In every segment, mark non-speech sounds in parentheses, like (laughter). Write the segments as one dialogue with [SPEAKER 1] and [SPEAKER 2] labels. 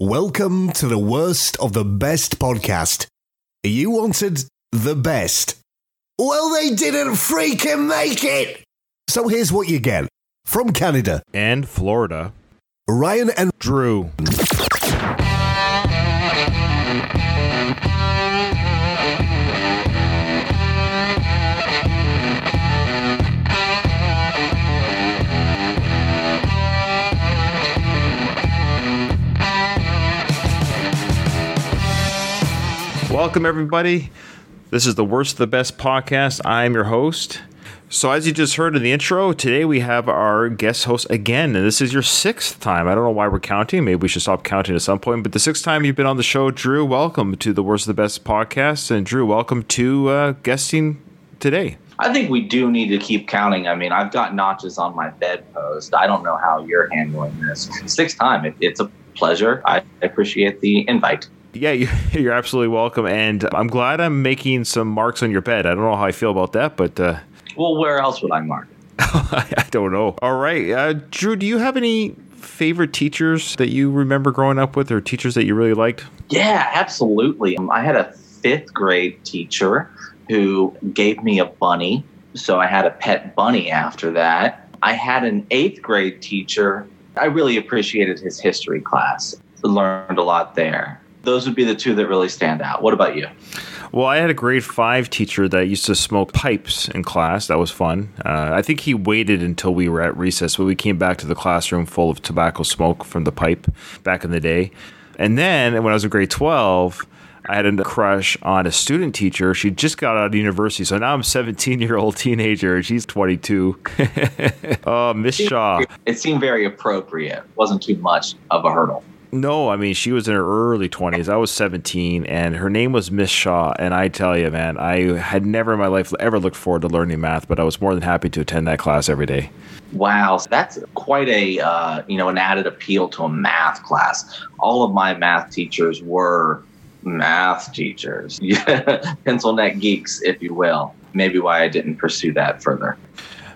[SPEAKER 1] Welcome to the worst of the best podcast. You wanted the best. Well, they didn't freaking make it. So here's what you get from Canada
[SPEAKER 2] and Florida.
[SPEAKER 1] Ryan and
[SPEAKER 2] Drew. Welcome, everybody. This is the Worst of the Best podcast. I'm your host. So, as you just heard in the intro, today we have our guest host again, and this is your sixth time. I don't know why we're counting. Maybe we should stop counting at some point. But the sixth time you've been on the show, Drew, welcome to the Worst of the Best podcast. And, Drew, welcome to uh, guesting today.
[SPEAKER 3] I think we do need to keep counting. I mean, I've got notches on my bedpost. I don't know how you're handling this. Sixth time. It, it's a pleasure. I appreciate the invite.
[SPEAKER 2] Yeah, (laughs) you're absolutely welcome, and I'm glad I'm making some marks on your bed. I don't know how I feel about that, but uh, (laughs)
[SPEAKER 3] well, where else would I mark? (laughs)
[SPEAKER 2] I don't know. All right, uh, Drew, do you have any favorite teachers that you remember growing up with, or teachers that you really liked?
[SPEAKER 3] Yeah, absolutely. Um, I had a fifth grade teacher who gave me a bunny, so I had a pet bunny after that. I had an eighth grade teacher. I really appreciated his history class. Learned a lot there those would be the two that really stand out. What about you?
[SPEAKER 2] Well, I had a grade five teacher that used to smoke pipes in class. That was fun. Uh, I think he waited until we were at recess, but we came back to the classroom full of tobacco smoke from the pipe back in the day. And then when I was in grade 12, I had a crush on a student teacher. She just got out of university. So now I'm a 17 year old teenager and she's 22. (laughs) oh, Miss Shaw.
[SPEAKER 3] It seemed very appropriate. It wasn't too much of a hurdle.
[SPEAKER 2] No, I mean she was in her early twenties. I was seventeen, and her name was Miss Shaw. And I tell you, man, I had never in my life ever looked forward to learning math, but I was more than happy to attend that class every day.
[SPEAKER 3] Wow, that's quite a uh, you know an added appeal to a math class. All of my math teachers were math teachers, (laughs) pencil neck geeks, if you will. Maybe why I didn't pursue that further.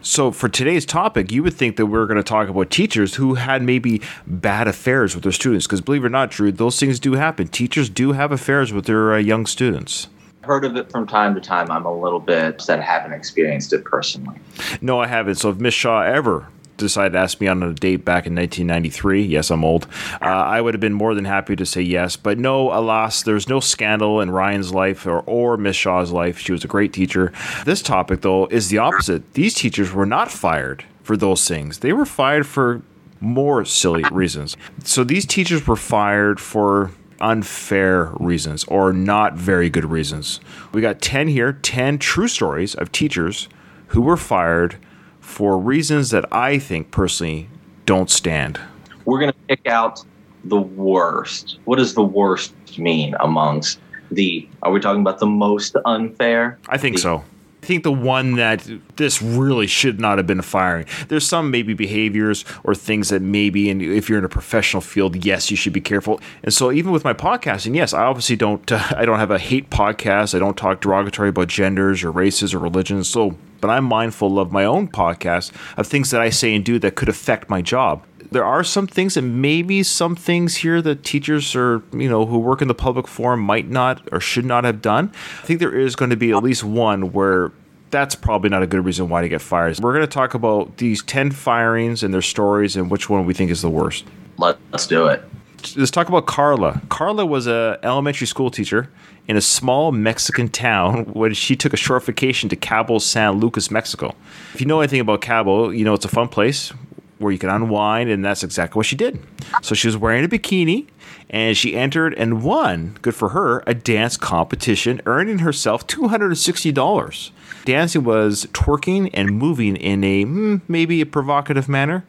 [SPEAKER 2] So, for today's topic, you would think that we are going to talk about teachers who had maybe bad affairs with their students. Because, believe it or not, Drew, those things do happen. Teachers do have affairs with their uh, young students.
[SPEAKER 3] I've heard of it from time to time. I'm a little bit upset I haven't experienced it personally.
[SPEAKER 2] No, I haven't. So, if Miss Shaw ever decided to ask me on a date back in 1993, yes, I'm old, uh, I would have been more than happy to say yes. But no, alas, there's no scandal in Ryan's life or, or Miss Shaw's life. She was a great teacher. This topic, though, is the opposite. These teachers were not fired for those things, they were fired for more silly reasons. So these teachers were fired for unfair reasons or not very good reasons. We got 10 here, 10 true stories of teachers who were fired for reasons that I think personally don't stand.
[SPEAKER 3] We're going to pick out the worst. What does the worst mean amongst the? Are we talking about the most unfair?
[SPEAKER 2] I think
[SPEAKER 3] the,
[SPEAKER 2] so. I think the one that this really should not have been firing. There's some maybe behaviors or things that maybe, and if you're in a professional field, yes, you should be careful. And so even with my podcasting, yes, I obviously don't. Uh, (laughs) I don't have a hate podcast. I don't talk derogatory about genders or races or religions. So, but I'm mindful of my own podcast of things that I say and do that could affect my job there are some things and maybe some things here that teachers or you know who work in the public forum might not or should not have done. I think there is going to be at least one where that's probably not a good reason why to get fired. We're going to talk about these 10 firings and their stories and which one we think is the worst.
[SPEAKER 3] Let's do it.
[SPEAKER 2] Let's talk about Carla. Carla was a elementary school teacher in a small Mexican town (laughs) when she took a short vacation to Cabo San Lucas, Mexico. If you know anything about Cabo, you know it's a fun place where you can unwind, and that's exactly what she did. So she was wearing a bikini, and she entered and won, good for her, a dance competition, earning herself $260. Dancing was twerking and moving in a hmm, maybe a provocative manner,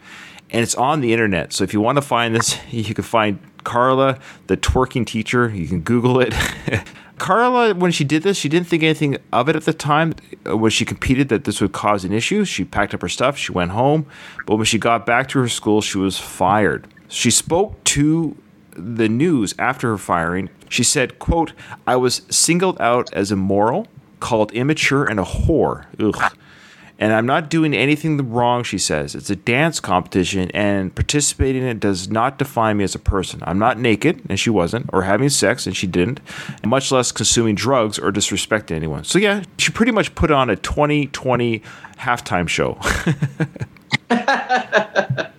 [SPEAKER 2] and it's on the internet. So if you want to find this, (laughs) you can find Carla, the twerking teacher. You can Google it. (laughs) Carla, when she did this, she didn't think anything of it at the time. Uh, when she competed, that this would cause an issue, she packed up her stuff, she went home. But when she got back to her school, she was fired. She spoke to the news after her firing. She said, "quote I was singled out as immoral, called immature, and a whore." Ugh. And I'm not doing anything wrong, she says. It's a dance competition, and participating in it does not define me as a person. I'm not naked, and she wasn't, or having sex, and she didn't, and much less consuming drugs or disrespecting anyone. So, yeah, she pretty much put on a 2020 halftime show. (laughs)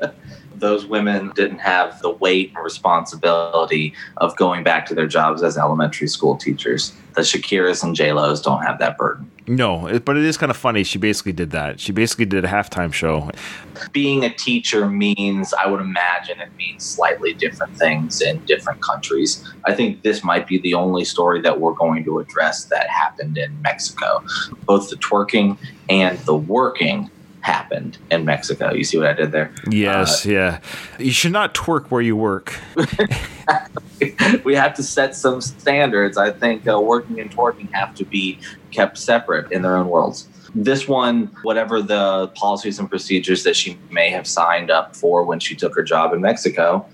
[SPEAKER 3] those women didn't have the weight and responsibility of going back to their jobs as elementary school teachers. The Shakiras and J-Los don't have that burden.
[SPEAKER 2] No, it, but it is kind of funny. She basically did that. She basically did a halftime show.
[SPEAKER 3] Being a teacher means, I would imagine, it means slightly different things in different countries. I think this might be the only story that we're going to address that happened in Mexico. Both the twerking and the working happened in Mexico. You see what I did there?
[SPEAKER 2] Yes, uh, yeah. You should not twerk where you work. (laughs)
[SPEAKER 3] we have to set some standards. I think uh, working and twerking have to be kept separate in their own worlds. This one, whatever the policies and procedures that she may have signed up for when she took her job in Mexico,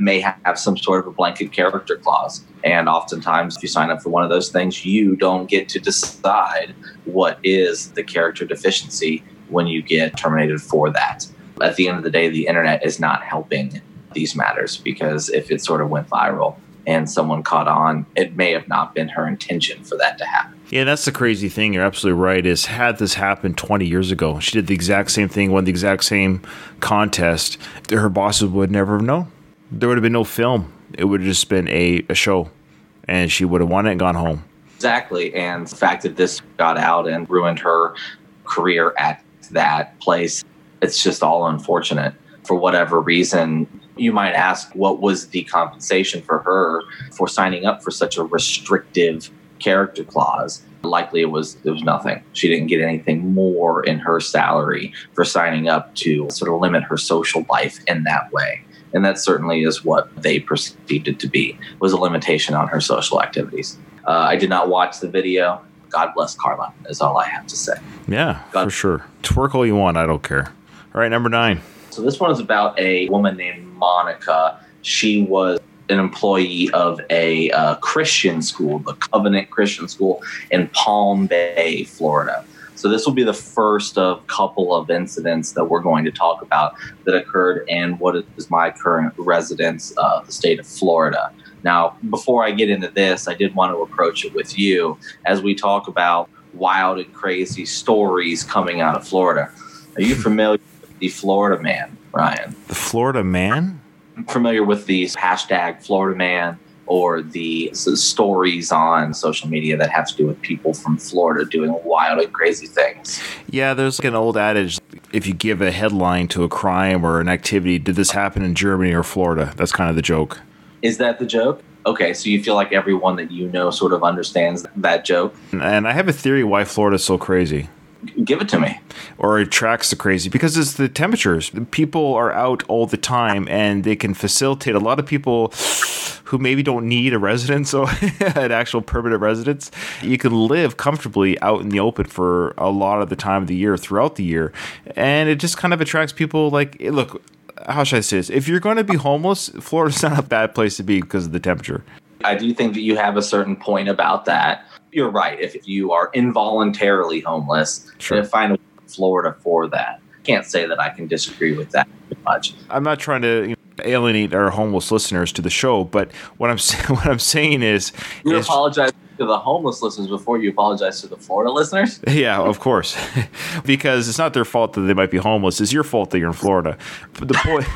[SPEAKER 3] may have some sort of a blanket character clause. And oftentimes, if you sign up for one of those things, you don't get to decide what is the character deficiency when you get terminated for that. At the end of the day, the internet is not helping these matters because if it sort of went viral and someone caught on, it may have not been her intention for that to happen.
[SPEAKER 2] Yeah, that's the crazy thing. You're absolutely right. Is had this happened 20 years ago, she did the exact same thing, won the exact same contest, her bosses would never have known. There would have been no film. It would have just been a, a show, and she would have won it and gone home.
[SPEAKER 3] Exactly. And the fact that this got out and ruined her career at that place. It's just all unfortunate. For whatever reason, you might ask what was the compensation for her for signing up for such a restrictive character clause. Likely it was it was nothing. She didn't get anything more in her salary for signing up to sort of limit her social life in that way. And that certainly is what they perceived it to be was a limitation on her social activities. Uh, I did not watch the video. God bless Carla, is all I have to say.
[SPEAKER 2] Yeah, God. for sure. Twerk all you want. I don't care. All right, number nine.
[SPEAKER 3] So this one is about a woman named Monica. She was an employee of a uh, Christian school, the Covenant Christian School in Palm Bay, Florida. So this will be the first of a couple of incidents that we're going to talk about that occurred in what is my current residence, uh, the state of Florida. Now, before I get into this, I did want to approach it with you as we talk about wild and crazy stories coming out of Florida. Are you hmm. familiar with the Florida man, Ryan?
[SPEAKER 2] The Florida man?
[SPEAKER 3] I'm familiar with the hashtag Florida man or the stories on social media that have to do with people from Florida doing wild and crazy things.
[SPEAKER 2] Yeah, there's like an old adage if you give a headline to a crime or an activity, did this happen in Germany or Florida? That's kind of the joke.
[SPEAKER 3] Is that the joke? Okay, so you feel like everyone that you know sort of understands that joke?
[SPEAKER 2] And I have a theory why Florida's so crazy.
[SPEAKER 3] Give it to me.
[SPEAKER 2] Or it attracts the crazy because it's the temperatures. People are out all the time and they can facilitate a lot of people who maybe don't need a residence (laughs) or an actual permanent residence. You can live comfortably out in the open for a lot of the time of the year throughout the year. And it just kind of attracts people like, look, how should I say this? If you're going to be homeless, Florida's not a bad place to be because of the temperature.
[SPEAKER 3] I do think that you have a certain point about that. You're right. If you are involuntarily homeless, sure. find a Florida for that. Can't say that I can disagree with that much.
[SPEAKER 2] I'm not trying to you know, alienate our homeless listeners to the show, but what I'm (laughs) what I'm saying is
[SPEAKER 3] you
[SPEAKER 2] is,
[SPEAKER 3] apologize to the homeless listeners before you apologize to the Florida listeners? (laughs)
[SPEAKER 2] Yeah, of course. (laughs) because it's not their fault that they might be homeless. It's your fault that you're in Florida. But the point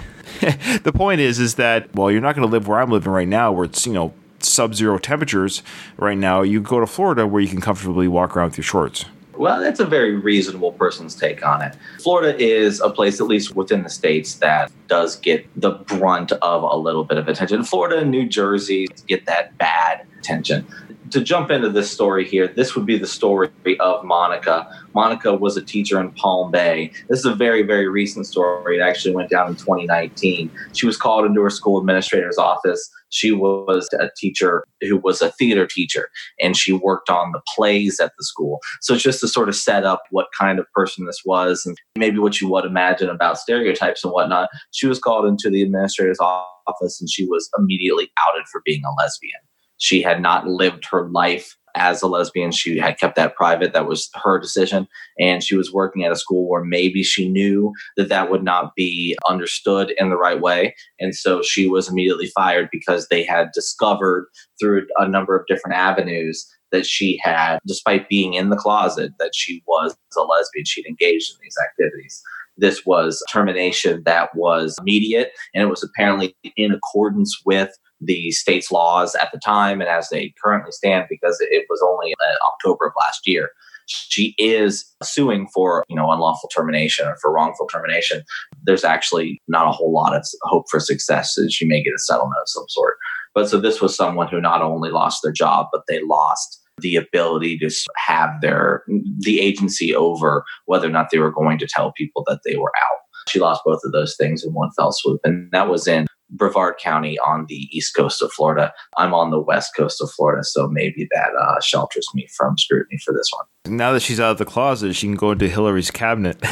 [SPEAKER 2] the point is is that well, you're not going to live where I'm living right now where it's, you know, sub-zero temperatures right now. You go to Florida where you can comfortably walk around with your shorts.
[SPEAKER 3] Well, that's a very reasonable person's take on it. Florida is a place, at least within the states, that does get the brunt of a little bit of attention. Florida and New Jersey get that bad attention to jump into this story here, this would be the story of Monica. Monica was a teacher in Palm Bay. This is a very, very recent story. It actually went down in 2019. She was called into her school administrator's office. She was a teacher who was a theater teacher, and she worked on the plays at the school. So, just to sort of set up what kind of person this was and maybe what you would imagine about stereotypes and whatnot, she was called into the administrator's office and she was immediately outed for being a lesbian. She had not lived her life as a lesbian. She had kept that private. That was her decision. And she was working at a school where maybe she knew that that would not be understood in the right way. And so she was immediately fired because they had discovered through a number of different avenues that she had, despite being in the closet, that she was a lesbian. She'd engaged in these activities. This was termination that was immediate, and it was apparently in accordance with the state's laws at the time and as they currently stand because it was only uh, October of last year. She is suing for, you know, unlawful termination or for wrongful termination. There's actually not a whole lot of hope for success. That she may get a settlement of some sort. But so this was someone who not only lost their job, but they lost the ability to have their the agency over whether or not they were going to tell people that they were out. She lost both of those things in one fell swoop, and that was in Brevard County on the east coast of Florida. I'm on the west coast of Florida, so maybe that uh, shelters me from scrutiny for this one.
[SPEAKER 2] Now that she's out of the closet, she can go into Hillary's cabinet. (laughs)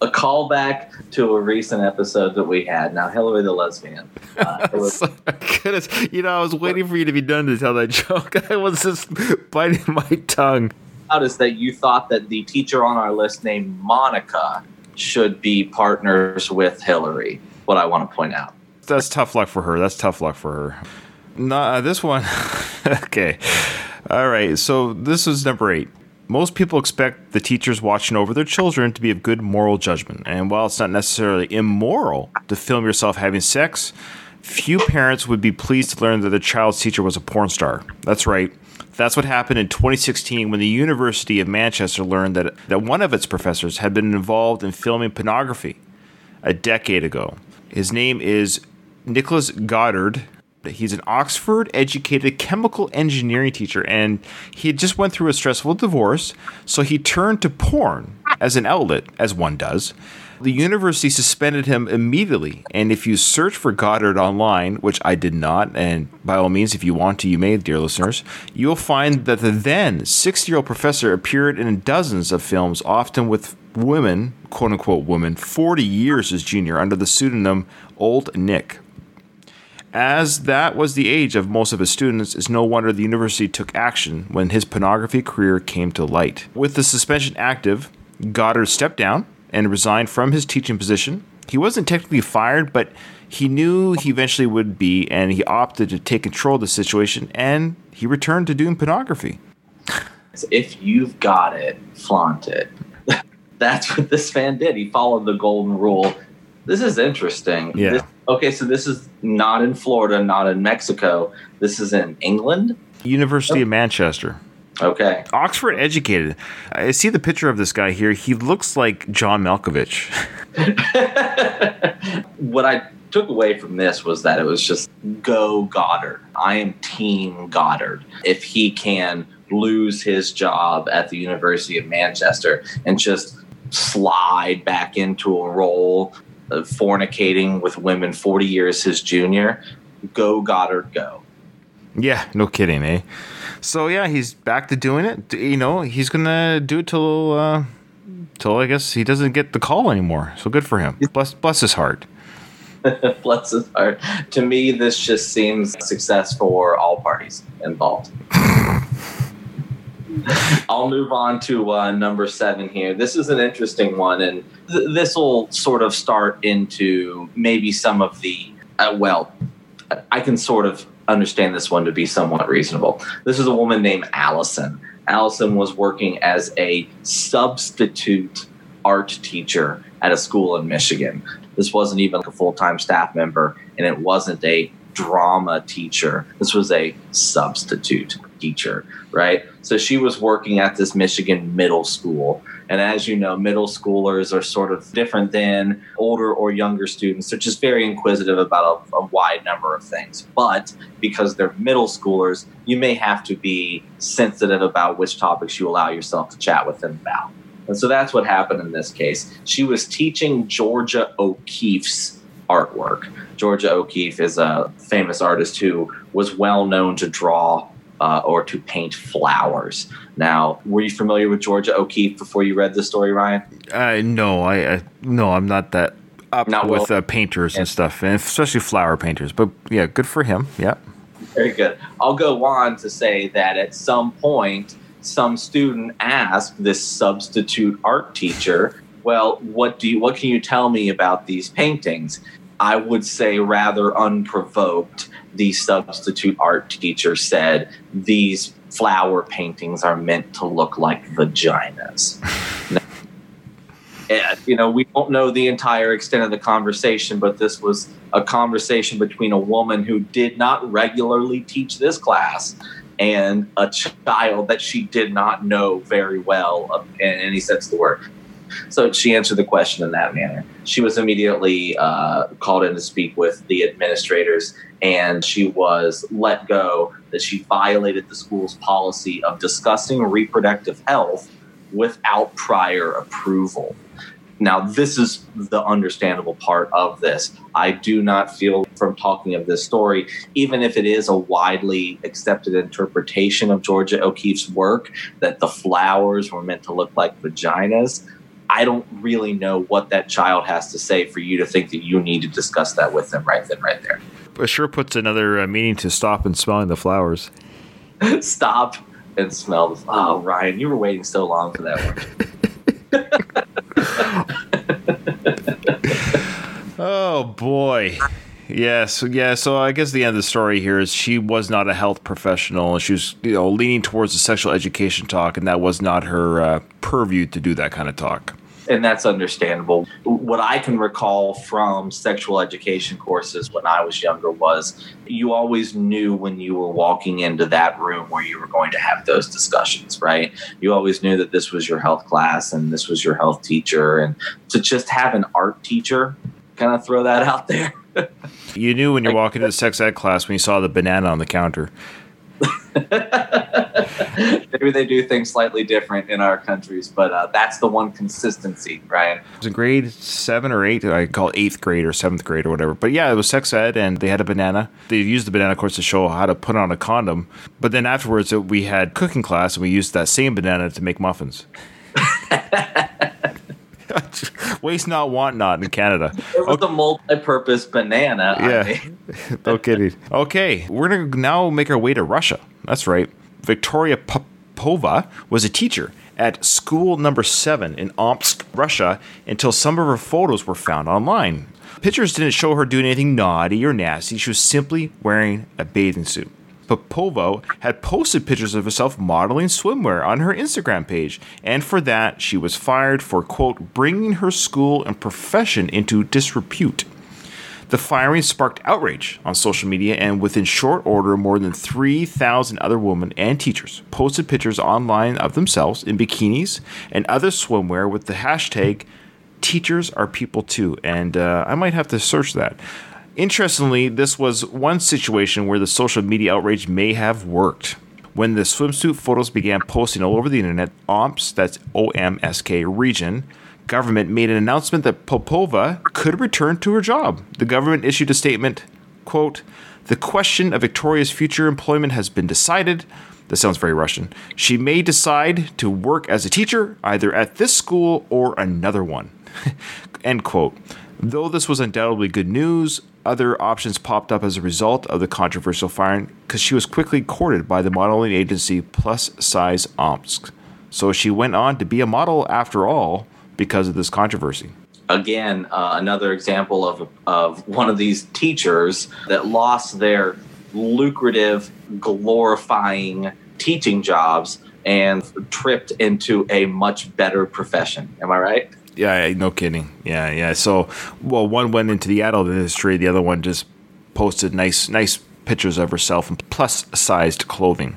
[SPEAKER 3] a callback to a recent episode that we had. Now, Hillary the lesbian. Uh, (laughs)
[SPEAKER 2] was, goodness, you know, I was waiting for you to be done to tell that joke. (laughs) I was just biting my tongue.
[SPEAKER 3] Is that you thought that the teacher on our list named Monica should be partners with Hillary? What I want to point out.
[SPEAKER 2] That's tough luck for her. That's tough luck for her. Uh, this one. (laughs) okay. All right. So this is number eight. Most people expect the teachers watching over their children to be of good moral judgment. And while it's not necessarily immoral to film yourself having sex, few parents would be pleased to learn that their child's teacher was a porn star. That's right. That's what happened in 2016 when the University of Manchester learned that, that one of its professors had been involved in filming pornography a decade ago. His name is Nicholas Goddard, He's an Oxford educated chemical engineering teacher, and he just went through a stressful divorce, so he turned to porn as an outlet, as one does. The university suspended him immediately, and if you search for Goddard online, which I did not, and by all means, if you want to, you may, dear listeners, you'll find that the then 60 year old professor appeared in dozens of films, often with women, quote unquote women, 40 years his junior, under the pseudonym Old Nick. As that was the age of most of his students, it's no wonder the university took action when his pornography career came to light. With the suspension active, Goddard stepped down and resigned from his teaching position. He wasn't technically fired, but he knew he eventually would be, and he opted to take control of the situation and he returned to doing pornography.
[SPEAKER 3] If you've got it, flaunt it. (laughs) That's what this fan did. He followed the golden rule. This is interesting.
[SPEAKER 2] Yeah.
[SPEAKER 3] This Okay, so this is not in Florida, not in Mexico. This is in England.
[SPEAKER 2] University oh. of Manchester.
[SPEAKER 3] Okay.
[SPEAKER 2] Oxford educated. I see the picture of this guy here. He looks like John Malkovich. (laughs)
[SPEAKER 3] what I took away from this was that it was just go Goddard. I am team Goddard. If he can lose his job at the University of Manchester and just slide back into a role of fornicating with women 40 years his junior, go Goddard, go.
[SPEAKER 2] Yeah, no kidding, eh? So yeah, he's back to doing it. You know, he's gonna do it till uh, till I guess he doesn't get the call anymore. So good for him. Bless bless his heart. (laughs)
[SPEAKER 3] bless his heart. To me, this just seems success for all parties involved. (laughs) I'll move on to uh, number seven here. This is an interesting one, and th- this will sort of start into maybe some of the, uh, well, I can sort of understand this one to be somewhat reasonable. This is a woman named Allison. Allison was working as a substitute art teacher at a school in Michigan. This wasn't even a full time staff member, and it wasn't a drama teacher. This was a substitute teacher, right? So she was working at this Michigan middle school. And as you know, middle schoolers are sort of different than older or younger students. They're just very inquisitive about a, a wide number of things. But because they're middle schoolers, you may have to be sensitive about which topics you allow yourself to chat with them about. And so that's what happened in this case. She was teaching Georgia O'Keeffe's artwork. Georgia O'Keeffe is a famous artist who was well known to draw uh, or to paint flowers. Now, were you familiar with Georgia O'Keeffe before you read the story, Ryan?
[SPEAKER 2] Uh, no, I, I no, I'm not that up not with well, uh, painters and stuff, and especially flower painters. But yeah, good for him. Yeah.
[SPEAKER 3] Very good. I'll go on to say that at some point, some student asked this substitute art teacher, "Well, what do you what can you tell me about these paintings?" I would say rather unprovoked, the substitute art teacher said, "These flower paintings are meant to look like vaginas." (laughs) And, eh, you know, we don't know the entire extent of the conversation, but this was a conversation between a woman who did not regularly teach this class and a child that she did not know very well uh, in any sense of the word. So she answered the question in that manner. She was immediately uh, called in to speak with the administrators, and she was let go that she violated the school's policy of discussing reproductive health without prior approval. Now, this is the understandable part of this. I do not feel from talking of this story, even if it is a widely accepted interpretation of Georgia O'Keeffe's work, that the flowers were meant to look like vaginas. I don't really know what that child has to say for you to think that you need to discuss that with them right then, right there.
[SPEAKER 2] It sure puts another uh, meaning to stop and smelling the flowers. (laughs)
[SPEAKER 3] stop and smell the. Oh, Ryan, you were waiting so long for that one. (laughs)
[SPEAKER 2] oh boy. Yes, yeah. So I guess the end of the story here is she was not a health professional. And she was, you know, leaning towards the sexual education talk, and that was not her uh, purview to do that kind of talk
[SPEAKER 3] and that's understandable. What I can recall from sexual education courses when I was younger was you always knew when you were walking into that room where you were going to have those discussions, right? You always knew that this was your health class and this was your health teacher. And to just have an art teacher kind of throw that out there. (laughs)
[SPEAKER 2] you knew when you're walking into the sex ed class when you saw the banana on the counter. (laughs)
[SPEAKER 3] Maybe they do things slightly different in our countries, but uh, that's the one consistency, Ryan. It
[SPEAKER 2] was in grade seven or eight. I call it eighth grade or seventh grade or whatever. But yeah, it was sex ed, and they had a banana. They used the banana, of course, to show how to put on a condom. But then afterwards, we had cooking class, and we used that same banana to make muffins. (laughs) Waste not, want not in Canada.
[SPEAKER 3] It was okay. a multi-purpose banana.
[SPEAKER 2] Yeah, (laughs) no kidding. Okay, we're gonna now make our way to Russia. That's right. Victoria Popova was a teacher at school number seven in Omsk, Russia, until some of her photos were found online. Pictures didn't show her doing anything naughty or nasty. She was simply wearing a bathing suit. Popova had posted pictures of herself modeling swimwear on her Instagram page, and for that, she was fired for, quote, bringing her school and profession into disrepute. The firing sparked outrage on social media, and within short order, more than 3,000 other women and teachers posted pictures online of themselves in bikinis and other swimwear with the hashtag teachers are people too. And uh, I might have to search that. Interestingly, this was one situation where the social media outrage may have worked. When the swimsuit photos began posting all over the internet, OMSK, that's OMSK region, government made an announcement that Popova could return to her job. The government issued a statement, quote, "The question of Victoria's future employment has been decided." That sounds very Russian. She may decide to work as a teacher either at this school or another one. (laughs) End quote. Though this was undoubtedly good news, other options popped up as a result of the controversial firing because she was quickly courted by the modeling agency Plus Size Omsk. So she went on to be a model after all because of this controversy.
[SPEAKER 3] Again, uh, another example of, of one of these teachers that lost their lucrative, glorifying teaching jobs and tripped into a much better profession. Am I right?
[SPEAKER 2] Yeah, no kidding. Yeah, yeah. So, well, one went into the adult industry, the other one just posted nice, nice pictures of herself in plus-sized clothing.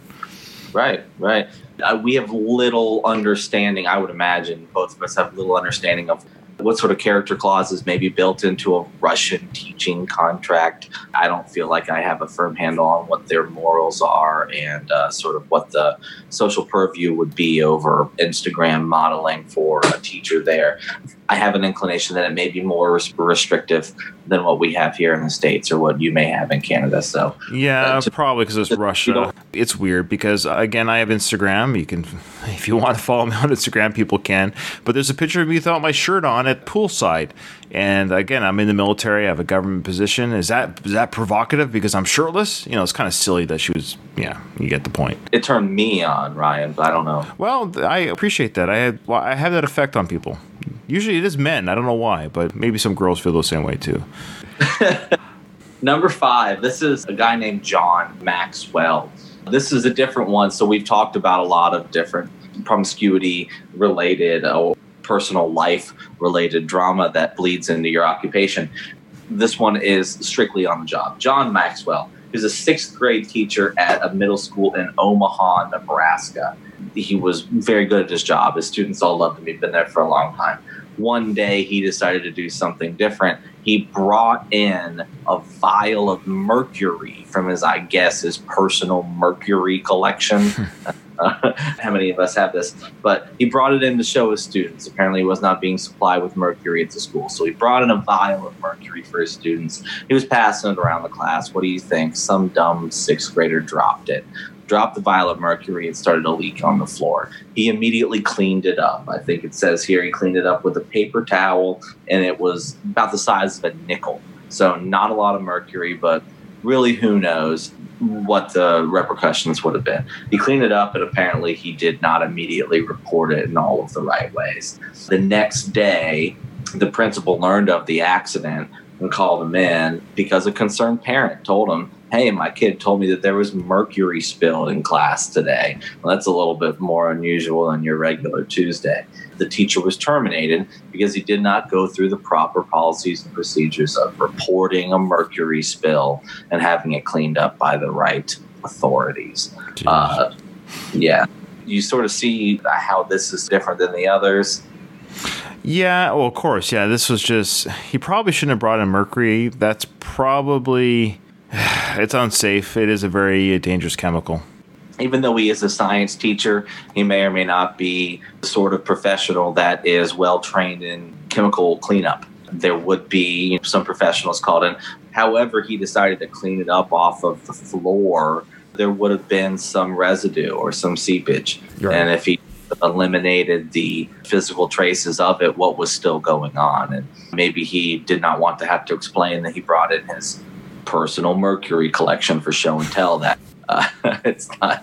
[SPEAKER 3] Right, right. Uh, we have little understanding. I would imagine both of us have little understanding of what sort of character clauses may be built into a Russian teaching contract. I don't feel like I have a firm handle on what their morals are and uh, sort of what the social purview would be over Instagram modeling for a teacher there. I have an inclination that it may be more restrictive than what we have here in the states or what you may have in Canada. So
[SPEAKER 2] yeah, uh, probably because it's Russia. It's weird because again i have instagram. You can (laughs) if you want to follow me on instagram people can. But there's a picture of me without my shirt on at poolside. And again i'm in the military. I have a government position. Is that is that provocative? Because i'm shirtless? You know it's kind of silly that she was yeah you get the point.
[SPEAKER 3] It turned me on, Ryan, but I don't know.
[SPEAKER 2] well i appreciate that. I had well, i have that effect on people. Usually it is men. I don't know why but maybe some girls feel the same way too. (laughs)
[SPEAKER 3] Number five, this is a guy named John Maxwell. This is a different one. So we've talked about a lot of different promiscuity related or personal life related drama that bleeds into your occupation. This one is strictly on the job. John Maxwell is a sixth grade teacher at a middle school in Omaha, Nebraska. He was very good at his job. His students all loved him. He'd been there for a long time. One day he decided to do something different. He brought in a vial of mercury from his, I guess, his personal mercury collection. Uh, (laughs) (laughs) how many of us have this? But he brought it in to show his students. Apparently, he was not being supplied with mercury at the school. So he brought in a vial of mercury for his students. He was passing it around the class. What do you think? Some dumb sixth grader dropped it. Dropped the vial of mercury. It started to leak on the floor. He immediately cleaned it up. I think it says here he cleaned it up with a paper towel, and it was about the size of a nickel. So, not a lot of mercury, but really, who knows what the repercussions would have been. He cleaned it up, and apparently, he did not immediately report it in all of the right ways. The next day, the principal learned of the accident and called him in because a concerned parent told him, Hey, my kid told me that there was mercury spilled in class today. Well, that's a little bit more unusual than your regular Tuesday. The teacher was terminated because he did not go through the proper policies and procedures of reporting a mercury spill and having it cleaned up by the right authorities. Uh, yeah. You sort of see how this is different than the others.
[SPEAKER 2] Yeah, well, of course. Yeah, this was just. He probably shouldn't have brought in mercury. That's probably. (sighs) It's unsafe. It is a very dangerous chemical.
[SPEAKER 3] even though he is a science teacher, he may or may not be the sort of professional that is well trained in chemical cleanup. There would be some professionals called in. However, he decided to clean it up off of the floor. There would have been some residue or some seepage.
[SPEAKER 2] Right.
[SPEAKER 3] And if he eliminated the physical traces of it, what was still going on? And maybe he did not want to have to explain that he brought in his personal mercury collection for show and tell that uh, (laughs) it's not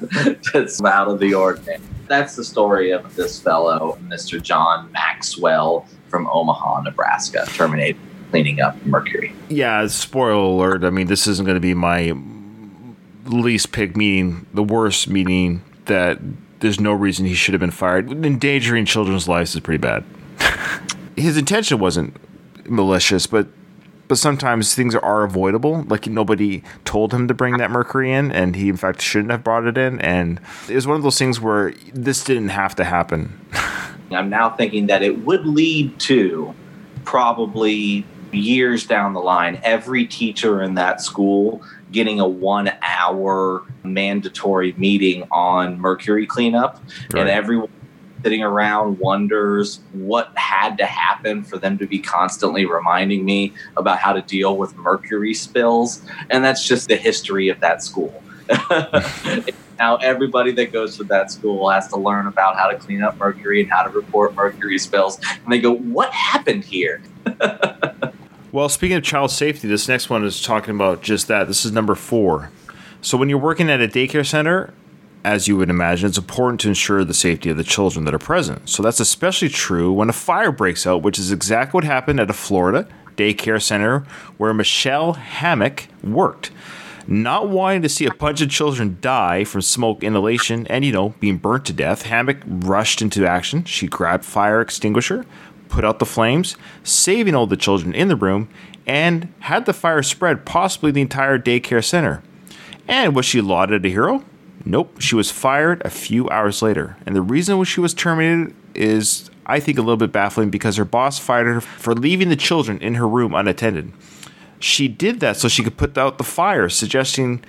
[SPEAKER 3] it's out of the ordinary. That's the story of this fellow, Mr. John Maxwell from Omaha, Nebraska, terminated cleaning up mercury.
[SPEAKER 2] Yeah, spoiler alert. I mean, this isn't going to be my least pick meeting, the worst meeting that there's no reason he should have been fired. Endangering children's lives is pretty bad. (laughs) His intention wasn't malicious, but but sometimes things are avoidable. Like nobody told him to bring that mercury in, and he in fact shouldn't have brought it in. And it was one of those things where this didn't have to happen. (laughs)
[SPEAKER 3] I'm now thinking that it would lead to probably years down the line, every teacher in that school getting a one hour mandatory meeting on mercury cleanup.
[SPEAKER 2] Right.
[SPEAKER 3] And everyone sitting around wonders what had to happen for them to be constantly reminding me about how to deal with mercury spills. And that's just the history of that school. (laughs) now everybody that goes to that school has to learn about how to clean up mercury and how to report mercury spills and they go what happened here (laughs)
[SPEAKER 2] Well, speaking of child safety, this next one is talking about just that. This is number four. So, when you're working at a daycare center, as you would imagine, it's important to ensure the safety of the children that are present. So, that's especially true when a fire breaks out, which is exactly what happened at a Florida daycare center where Michelle Hammock worked. Not wanting to see a bunch of children die from smoke inhalation and, you know, being burnt to death, Hammock rushed into action. She grabbed fire extinguisher, put out the flames, saving all the children in the room, and had the fire spread possibly the entire daycare center. And was she lauded a hero? Nope. She was fired a few hours later. And the reason she was terminated is, I think, a little bit baffling because her boss fired her for leaving the children in her room unattended. She did that so she could put out the fire, suggesting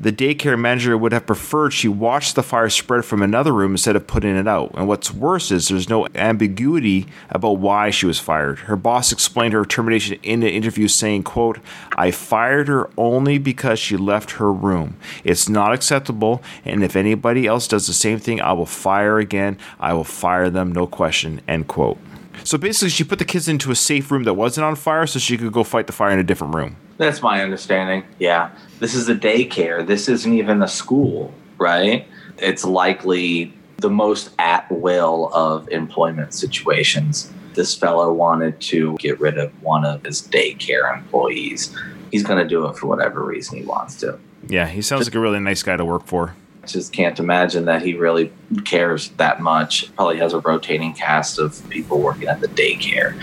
[SPEAKER 2] the daycare manager would have preferred she watched the fire spread from another room instead of putting it out. And what's worse is there's no ambiguity about why she was fired. Her boss explained her termination in the interview saying, quote, I fired her only because she left her room. It's not acceptable, and if anybody else does the same thing, I will fire again. I will fire them, no question, end quote. So basically, she put the kids into a safe room that wasn't on fire so she could go fight the fire in a different room.
[SPEAKER 3] That's my understanding. Yeah. This is a daycare. This isn't even a school, right? It's likely the most at will of employment situations. This fellow wanted to get rid of one of his daycare employees. He's going to do it for whatever reason he wants to.
[SPEAKER 2] Yeah, he sounds like a really nice guy to work for.
[SPEAKER 3] Just can't imagine that he really cares that much. Probably has a rotating cast of people working at the daycare.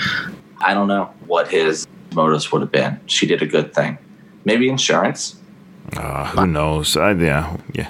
[SPEAKER 3] I don't know what his motives would have been. She did a good thing. Maybe insurance.
[SPEAKER 2] Uh, who knows? I, yeah, yeah.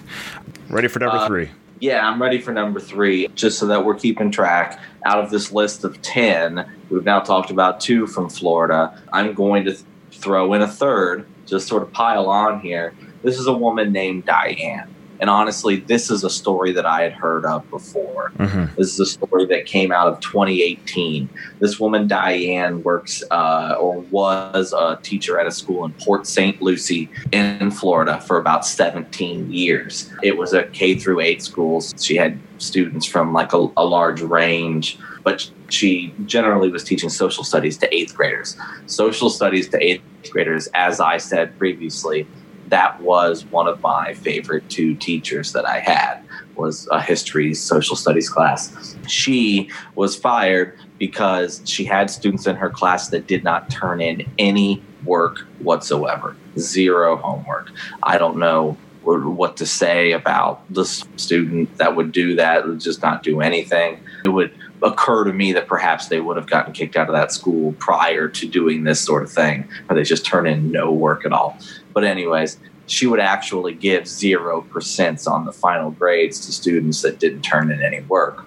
[SPEAKER 2] Ready for number
[SPEAKER 3] Uh,
[SPEAKER 2] three?
[SPEAKER 3] Yeah, I'm ready for number three, just so that we're keeping track. Out of this list of 10, we've now talked about two from Florida. I'm going to th- throw in a third, just sort of pile on here. This is a woman named Diane. And honestly, this is a story that I had heard of before.
[SPEAKER 2] hmm
[SPEAKER 3] This is a story that came out of 2018. This woman, Diane, works uh, or was a teacher at a school in Port St. Lucie in Florida for about 17 years. It was a K through 8 school. She had students from like a, a large range, but she generally was teaching social studies to eighth graders. Social studies to eighth graders, as I said previously, that was one of my favorite two teachers that I had was a history social studies class. She was fired because she had students in her class that did not turn in any work whatsoever. Zero homework. I don't know what to say about the student that would do that, would just not do anything. It would occur to me that perhaps they would have gotten kicked out of that school prior to doing this sort of thing, or they just turn in no work at all. But, anyways, she would actually give 0% on the final grades to students that didn't turn in any work.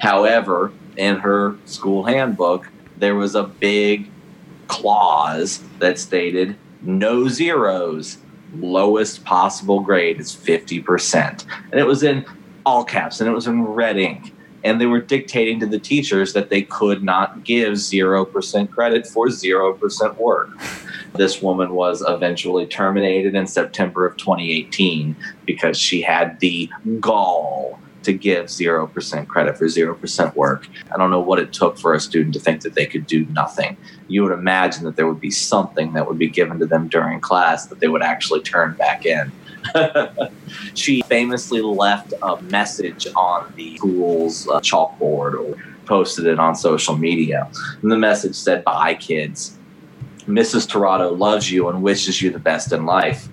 [SPEAKER 3] However, in her school handbook, there was a big clause that stated no zeros, lowest possible grade is 50%. And it was in all caps and it was in red ink. And they were dictating to the teachers that they could not give 0% credit for 0% work. This woman was eventually terminated in September of 2018 because she had the gall to give 0% credit for 0% work. I don't know what it took for a student to think that they could do nothing. You would imagine that there would be something that would be given to them during class that they would actually turn back in. (laughs) she famously left a message on the school's uh, chalkboard or posted it on social media. And the message said, Bye, kids. Mrs. Tirado loves you and wishes you the best in life.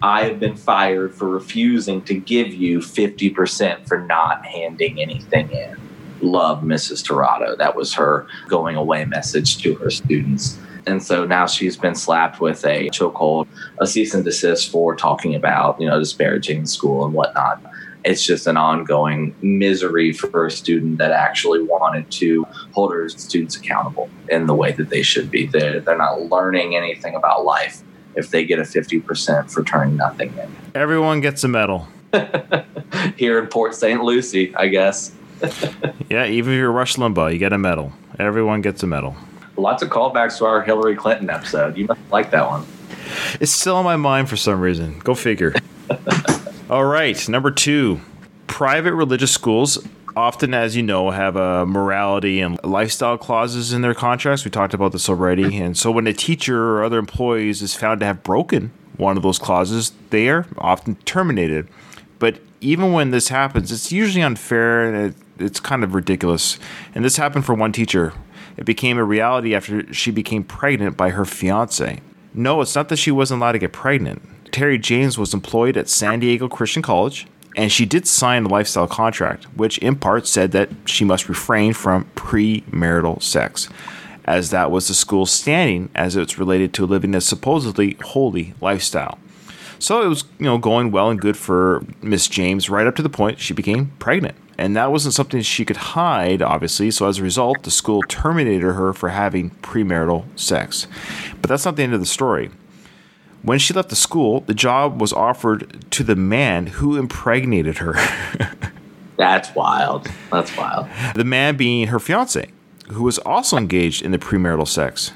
[SPEAKER 3] I have been fired for refusing to give you 50% for not handing anything in. Love Mrs. Tirado. That was her going away message to her students. And so now she's been slapped with a chokehold, a cease and desist for talking about, you know, disparaging the school and whatnot. It's just an ongoing misery for a student that actually wanted to hold her students accountable in the way that they should be. They're, they're not learning anything about life if they get a 50% for turning nothing in.
[SPEAKER 2] Everyone gets a medal. (laughs)
[SPEAKER 3] Here in Port St. Lucie, I guess. (laughs)
[SPEAKER 2] Yeah, even if you're Rush Limbaugh, you get a medal. Everyone gets a medal.
[SPEAKER 3] Lots of callbacks to our Hillary Clinton episode. You must like that one.
[SPEAKER 2] It's still on my mind for some reason. Go figure. (laughs) All right, number two. Private religious schools often, as you know, have a morality and lifestyle clauses in their contracts. We talked about this already. And so when a teacher or other employees is found to have broken one of those clauses, they are often terminated. But even when this happens, it's usually unfair and it, it's kind of ridiculous. And this happened for one teacher. It became a reality after she became pregnant by her fiance. No, it's not that she wasn't allowed to get pregnant. Teri James was employed at San Diego Christian College, and she did sign a lifestyle contract, which in part said that she must refrain from premarital sex, as that was the school's standing as it's related to living a supposedly holy lifestyle. So it was, you know, going well and good for Miss James right up to the point she became pregnant. And that wasn't something she could hide, obviously. So as a result, the school terminated her for having premarital sex. But that's not the end of the story. When she left the school, the job was offered to the man who impregnated her. (laughs)
[SPEAKER 3] That's wild. That's wild.
[SPEAKER 2] The man being her fiance, who was also engaged in the premarital sex.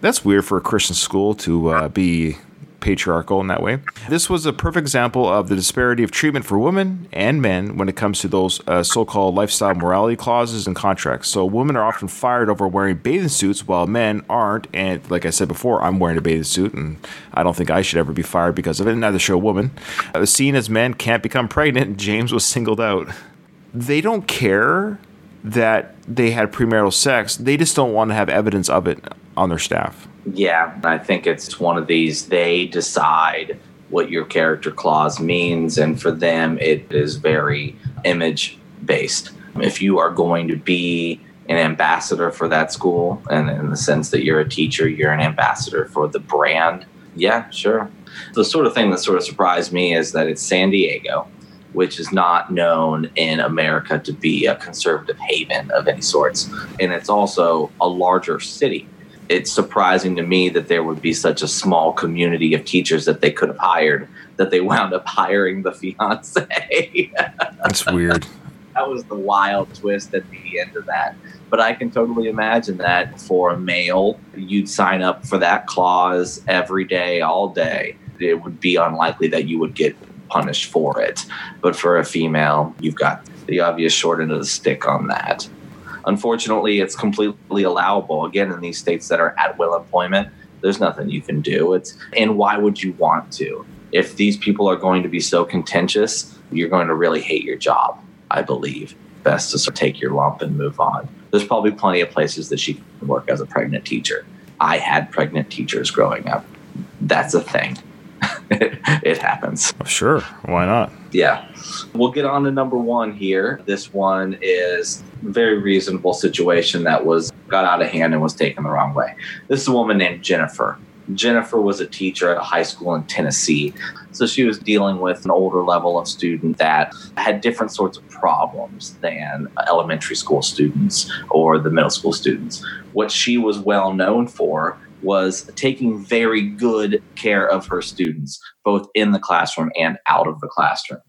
[SPEAKER 2] That's weird for a Christian school to uh, be patriarchal in that way. This was a perfect example of the disparity of treatment for women and men when it comes to those uh, so called lifestyle morality clauses and contracts. So, women are often fired over wearing bathing suits while men aren't. And, like I said before, I'm wearing a bathing suit and I don't think I should ever be fired because of it. Neither should a woman. Uh, seen as men can't become pregnant, (laughs) James was singled out. They don't care that they had premarital sex, they just don't want to have evidence of it on their staff.
[SPEAKER 3] Yeah, I think it's one of these they decide what your character clause means, and for them, it is very image based. If you are going to be an ambassador for that school, and in the sense that you're a teacher, you're an ambassador for the brand, yeah, sure. The sort of thing that sort of surprised me is that it's San Diego, which is not known in America to be a conservative haven of any sorts. And it's also a larger city it's surprising to me that there would be such a small community of teachers that they could have hired that they wound up hiring the fiance. (laughs)
[SPEAKER 2] That's weird.
[SPEAKER 3] that was the wild twist at the end of that. But I can totally imagine that for a male, you'd sign up for that clause every day, all day. It would be unlikely that you would get punished for it. But for a female, you've got the obvious short end of the stick on that. Unfortunately, it's completely allowable. Again, in these states that are at will employment, there's nothing you can do. It's and why would you want to? If these people are going to be so contentious, you're going to really hate your job. I believe best to sort of take your lump and move on. There's probably plenty of places that she can work as a pregnant teacher. I had pregnant teachers growing up. That's a thing. (laughs) it, happens.
[SPEAKER 2] Sure. Why not?
[SPEAKER 3] Yeah. We'll get on to number one here. This one is very reasonable situation that was got out of hand and was taken the wrong way. This is a woman named Jennifer. Jennifer was a teacher at a high school in Tennessee. So she was dealing with an older level of student that had different sorts of problems than elementary school students or the middle school students. What she was well known for was taking very good care of her students, both in the classroom and out of the classroom.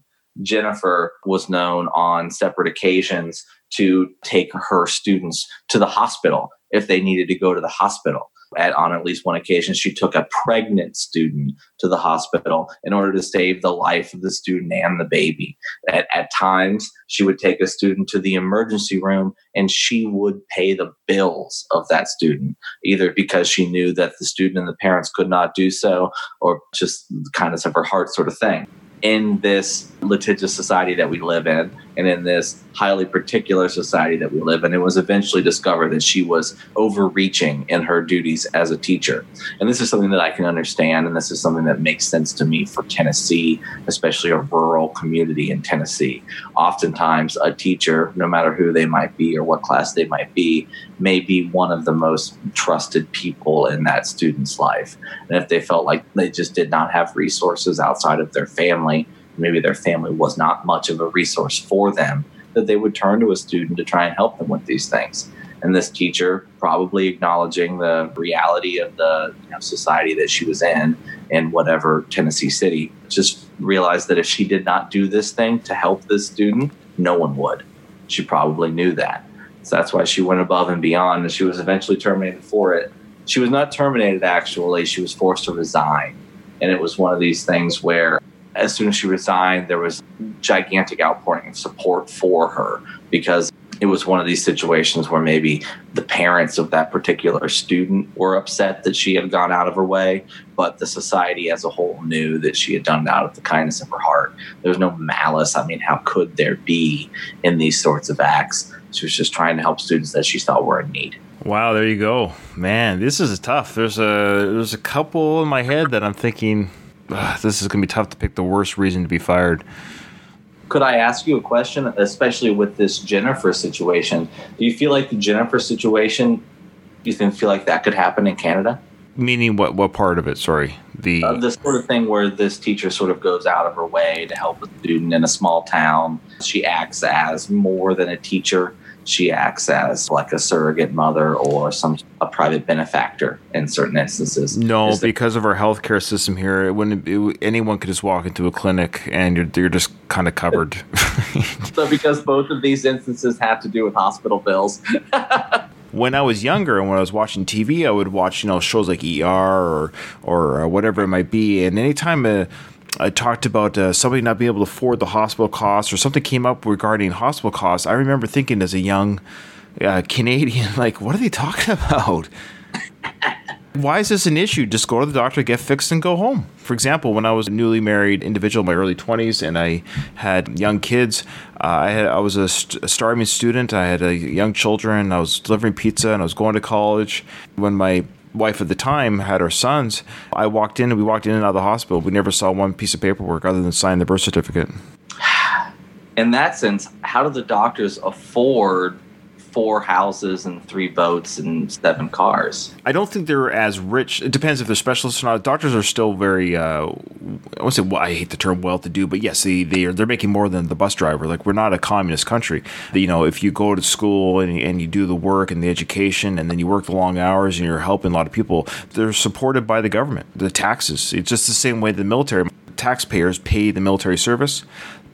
[SPEAKER 3] Jennifer was known on separate occasions to take her students to the hospital if they needed to go to the hospital at on at least one occasion she took a pregnant student to the hospital in order to save the life of the student and the baby. At, at times she would take a student to the emergency room and she would pay the bills of that student either because she knew that the student and the parents could not do so or just kindness of her heart sort of thing. In this litigious society that we live in and in this highly particular society that we live in, it was eventually discovered that she was overreaching in her duties as a teacher. And this is something that I can understand, and this is something that makes sense to me for Tennessee, especially a rural community in Tennessee. Oftentimes, a teacher, no matter who they might be or what class they might be, may be one of the most trusted people in that student's life. And if they felt like they just did not have resources outside of their family, maybe their family was not much of a resource for them, that they would turn to a student to try and help them with these things. And this teacher, probably acknowledging the reality of the you know, society that she was in, in whatever Tennessee city, just realized that if she did not do this thing to help this student, no one would. She probably knew that. So that's why she went above and beyond, and she was eventually terminated for it. She was not terminated, actually, she was forced to resign. And it was one of these things where as soon as she resigned, there was gigantic outpouring of support for her because it was one of these situations where maybe the parents of that particular student were upset that she had gone out of her way, but the society as a whole knew that she had done it out of the kindness of her heart. There was no malice. I mean, how could there be in these sorts of acts? She was just trying to help students that she thought were in need.
[SPEAKER 2] Wow, there you go, man. This is tough. There's a there's a couple in my head that I'm thinking ugh, this is going to be tough to pick the worst reason to be fired.
[SPEAKER 3] Could I ask you a question, especially with this Jennifer situation? Do you feel like the Jennifer situation, do you think feel like that could happen in Canada?
[SPEAKER 2] Meaning what? What part of it? Sorry,
[SPEAKER 3] the uh, the sort of thing where this teacher sort of goes out of her way to help a student in a small town. She acts as more than a teacher she acts as like a surrogate mother or some a private benefactor in certain instances.
[SPEAKER 2] No,
[SPEAKER 3] Is
[SPEAKER 2] because of our healthcare system here, it wouldn't it, anyone could just walk into a clinic and you're you're just kind of covered. (laughs)
[SPEAKER 3] so because both of these instances have to do with hospital bills. (laughs)
[SPEAKER 2] when I was younger and when I was watching TV, I would watch you know shows like ER or or uh, whatever it might be, and anytime. Uh, I talked about uh, somebody not being able to afford the hospital costs, or something came up regarding hospital costs. I remember thinking as a young uh, Canadian, (laughs) like, what are they talking about? Why is this an issue? Just go to the doctor, get fixed, and go home. For example, when I was a newly married individual in my early 20s and I had young kids, uh, I, had, I was a, st- a starving student. I had uh, young children. I was delivering pizza and I was going to college. When my wife at the time had her sons, I walked in and we walked in and out of the hospital. We never saw one piece of paperwork other than sign the birth certificate. (sighs)
[SPEAKER 3] in that sense, how do the doctors afford four houses and three boats and seven cars?
[SPEAKER 2] I don't think they're as rich. It depends if they're specialists or not. Doctors are still very, uh, I won't say, well, I hate the term well to do, but yes, they, they are, they're making more than the bus driver. Like, we're not a communist country. You know, if you go to school and, and you do the work and the education and then you work the long hours and you're helping a lot of people, they're supported by the government, the taxes. It's just the same way the military taxpayers pay the military service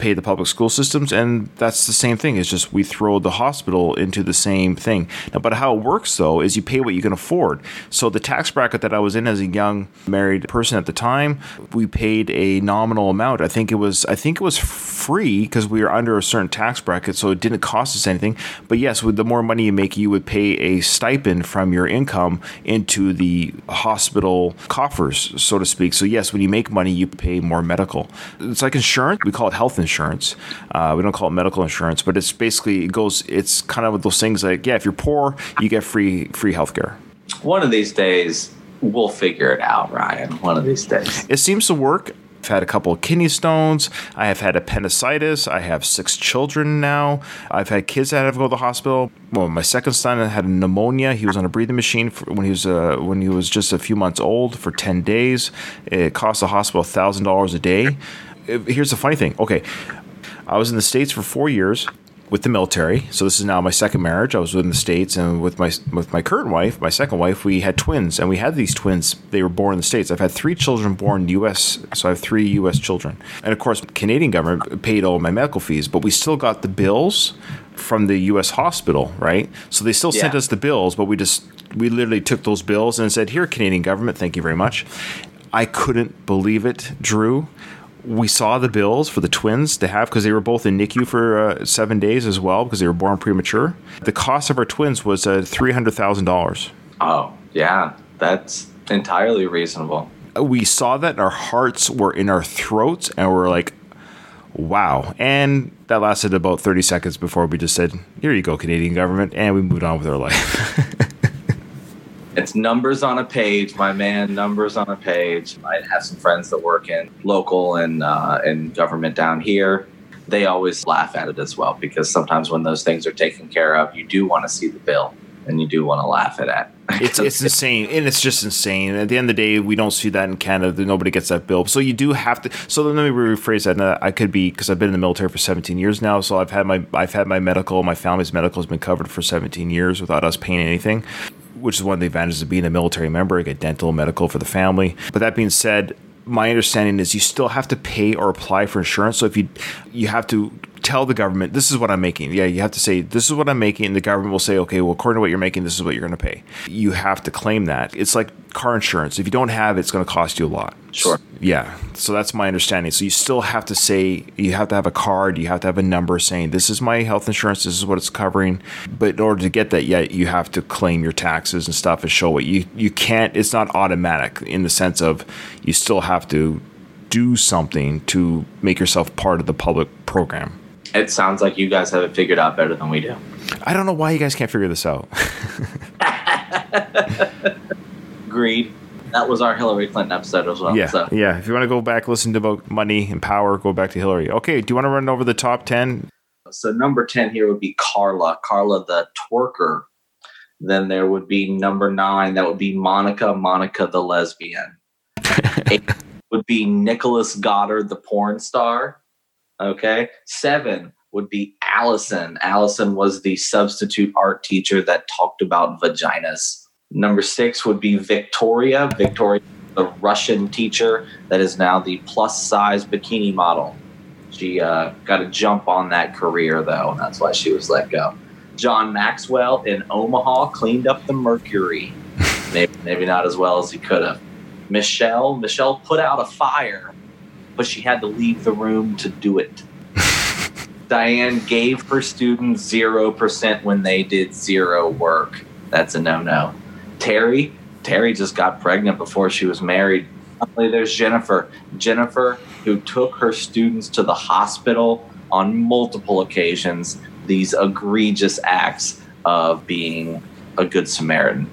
[SPEAKER 2] pay the public school systems and that's the same thing. It's just we throw the hospital into the same thing. Now, but how it works though is you pay what you can afford. So the tax bracket that i was in as a young married person at the time we paid a nominal amount. I think it was i think it was free because we were under a certain tax bracket so it didn't cost us anything. But yes with the more money you make you would pay a stipend from your income into the hospital coffers so to speak. So yes when you make money you pay more medical. It's like insurance. We call it health insurance insurance. Uh, we don't call it medical insurance, but it's basically it goes. It's kind of with those things like yeah, if you're poor, you get free free healthcare.
[SPEAKER 3] One of these days, we'll figure it out, Ryan. One of these days.
[SPEAKER 2] It seems to work. I've had a couple of kidney stones. I have had appendicitis. I have six children now. I've had kids that have to go to the hospital. Well, my second son had pneumonia. He was on a breathing machine when he was uh, when he was just a few months old for ten days. It cost the hospital thousand dollars a day here's the funny thing. Okay, I was in the states for four years with the military. So this is now my second marriage. I was in the states, and with my with my current wife, my second wife, we had twins, and we had these twins. They were born in the states. I've had three children born in the U.S., so I have three U.S. children, and of course, Canadian government paid all my medical fees, but we still got the bills from the U.S. hospital, right? So they still yeah. sent us the bills, but we just we literally took those bills and said, "Here, Canadian government, thank you very much." I couldn't believe it, Drew we saw the bills for the twins to have because they were both in NICU for uh, seven days as well because they were born premature. The cost of our twins was uh, three hundred thousand dollars.
[SPEAKER 3] Oh yeah, that's entirely reasonable.
[SPEAKER 2] We saw that, and our hearts were in our throats, and we're like, "Wow!" And that lasted about thirty seconds before we just said, "Here you go, Canadian government," and we moved on with our life. (laughs)
[SPEAKER 3] It's numbers on a page, my man. Numbers on a page. I have some friends that work in local and uh, in government down here. They always laugh at it as well because sometimes when those things are taken care of, you do want to see the bill and you do want to laugh at it. (laughs)
[SPEAKER 2] It's it's insane, and it's just insane. At the end of the day, we don't see that in Canada. Nobody gets that bill, so you do have to. So let me rephrase that. I could be because I've been in the military for 17 years now. So I've had my I've had my medical, my family's medical has been covered for 17 years without us paying anything which is one of the advantages of being a military member. Get dental, medical for the family. But that being said, my understanding is you still have to pay or apply for insurance. So if you you have to tell the government this is what I'm making. Yeah, you have to say this is what I'm making. And the government will say, okay, well, according to what you're making, this is what you're going to pay. You have to claim that. It's like car insurance. If you don't have it, it's going to cost you a lot.
[SPEAKER 3] Sure.
[SPEAKER 2] Yeah. So that's my understanding. So you still have to say you have to have a card. You have to have a number saying this is my health insurance. This is what it's covering. But in order to get that, yet you have to claim your taxes and stuff and show it. You you can't. It's not automatic in the sense of you still have to do something to make yourself part of the public program.
[SPEAKER 3] It sounds like you guys have it figured out better than we do.
[SPEAKER 2] I don't know why you guys can't figure this out. (laughs)
[SPEAKER 3] Agreed. That was our Hillary Clinton episode as well.
[SPEAKER 2] Yeah,
[SPEAKER 3] so.
[SPEAKER 2] yeah. If you want to go back, listen to about money and power, go back to Hillary. Okay, do you want to run over the top ten?
[SPEAKER 3] So number ten here would be Carla, Carla the twerker. Then there would be number nine. That would be Monica, Monica the lesbian. (laughs) Eight would be Nicholas Goddard, the porn star. Okay. Seven would be Allison. Allison was the substitute art teacher that talked about vaginas. Number six would be Victoria. Victoria, the Russian teacher that is now the plus size bikini model. She uh, got a jump on that career, though, and that's why she was let go. John Maxwell in Omaha cleaned up the mercury. (laughs) maybe, maybe not as well as he could have. Michelle, Michelle put out a fire, but she had to leave the room to do it. (laughs) Diane gave her students 0% when they did zero work. That's a no no. Teri, Teri just got pregnant before she was married. Finally, there's Jennifer. Jennifer, who took her students to the hospital on multiple occasions, these egregious acts of being a good Samaritan.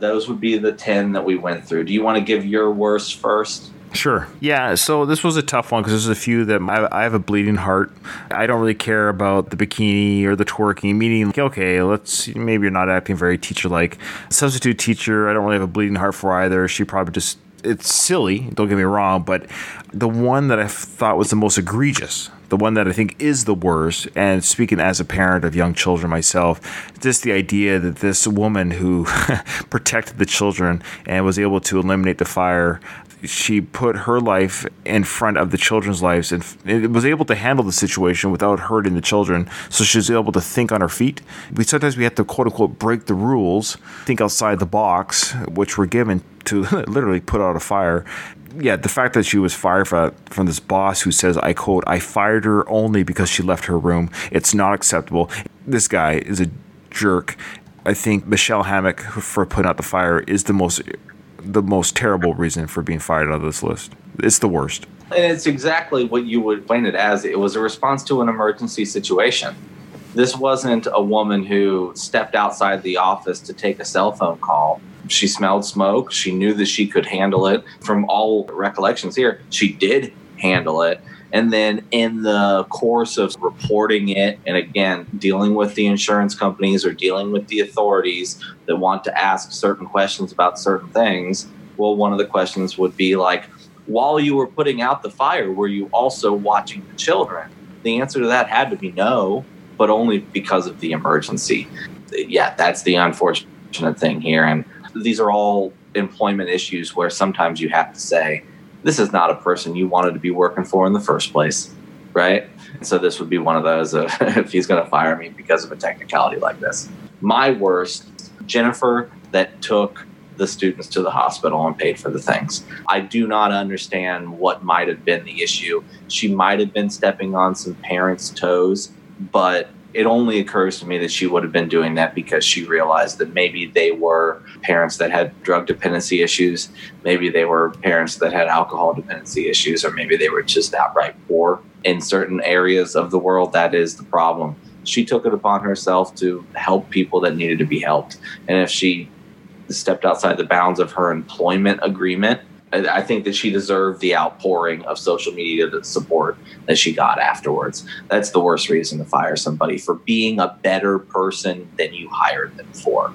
[SPEAKER 3] Those would be the 10 that we went through. Do you want to give your worst first?
[SPEAKER 2] Sure. Yeah. So this was a tough one because there's a few that I, I, have a bleeding heart. I don't really care about the bikini or the twerking. Meaning, like, okay, let's maybe you're not acting very teacher like. Substitute teacher, I don't really have a bleeding heart for either. She probably just it's silly. Don't get me wrong, but the one that I thought was the most egregious, the one that I think is the worst, and speaking as a parent of young children myself, just the idea that this woman who (laughs) protected the children and was able to eliminate the fire she put her life in front of the children's lives and it was able to handle the situation without hurting the children. So she was able to think on her feet. We sometimes we have to quote unquote break the rules, think outside the box, which we're given to (laughs) literally put out a fire. Yeah, the fact that she was fired from this boss who says, I quote, I fired her only because she left her room. It's not acceptable. This guy is a jerk. I think Michelle Hammack for putting out the fire is the most the most terrible reason for being fired out of this list. It's the worst.
[SPEAKER 3] And it's exactly what you would explain it as. It was a response to an emergency situation. This wasn't a woman who stepped outside the office to take a cell phone call. She smelled smoke. She knew that she could handle it. From all recollections here, she did handle it. And then in the course of reporting it, and again, dealing with the insurance companies or dealing with the authorities that want to ask certain questions about certain things, well, one of the questions would be like, while you were putting out the fire, were you also watching the children? The answer to that had to be no, but only because of the emergency. Yeah, that's the unfortunate thing here. And these are all employment issues where sometimes you have to say, this is not a person you wanted to be working for in the first place, right? so this would be one of those (laughs) if he's going to fire me because of a technicality like this. My worst, Jennifer that took the students to the hospital and paid for the things. I do not understand what might have been the issue. She might have been stepping on some parents' toes, but it only occurs to me that she would have been doing that because she realized that maybe they were parents that had drug dependency issues, maybe they were parents that had alcohol dependency issues, or maybe they were just outright poor. In certain areas of the world, that is the problem. She took it upon herself to help people that needed to be helped. And if she stepped outside the bounds of her employment agreement, I think that she deserved the outpouring of social media support that she got afterwards. That's the worst reason to fire somebody for being a better person than you hired them for.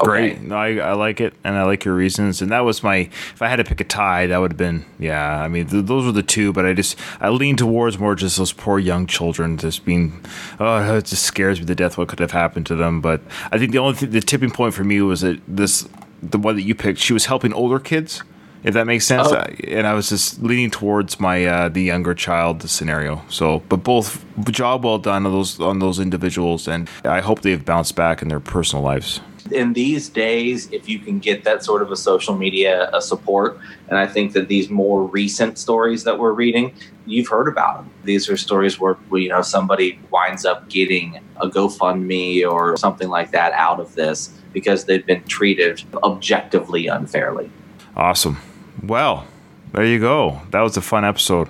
[SPEAKER 2] Okay. Great. No, I, I like it, and I like your reasons. And that was my. If I had to pick a tie, that would have been. Yeah, I mean, th- those were the two. But I just I lean towards more just those poor young children just being. Oh, it just scares me to death what could have happened to them. But I think the only th- the tipping point for me was that this the one that you picked. She was helping older kids if that makes sense. Oh. And I was just leaning towards my uh, the younger child scenario. So, but both job well done on those on those individuals, and I hope they've bounced back in their personal lives.
[SPEAKER 3] In these days, if you can get that sort of a social media a support, and I think that these more recent stories that we're reading, you've heard about them. These are stories where you know somebody winds up getting a GoFundMe or something like that out of this because they've been treated objectively unfairly.
[SPEAKER 2] Awesome. Well, there you go. That was a fun episode.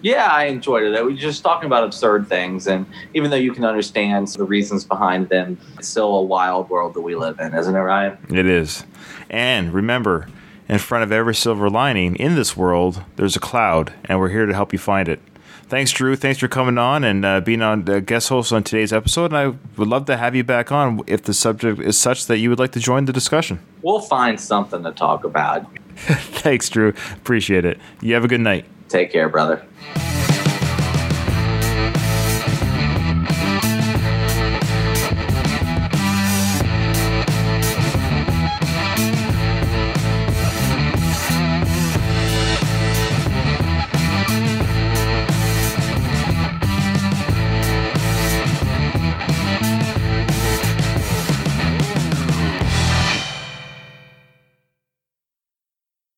[SPEAKER 3] Yeah, I enjoyed it. We were just talking about absurd things, and even though you can understand the reasons behind them, it's still a wild world that we live in, isn't it, Ryan?
[SPEAKER 2] It is. And remember, in front of every silver lining in this world, there's a cloud, and we're here to help you find it. Thanks, Drew. Thanks for coming on and uh, being on uh, guest host on today's episode. And I would love to have you back on if the subject is such that you would like to join the discussion.
[SPEAKER 3] We'll find something to talk about. (laughs)
[SPEAKER 2] Thanks, Drew. Appreciate it. You have a good night.
[SPEAKER 3] Take care, brother.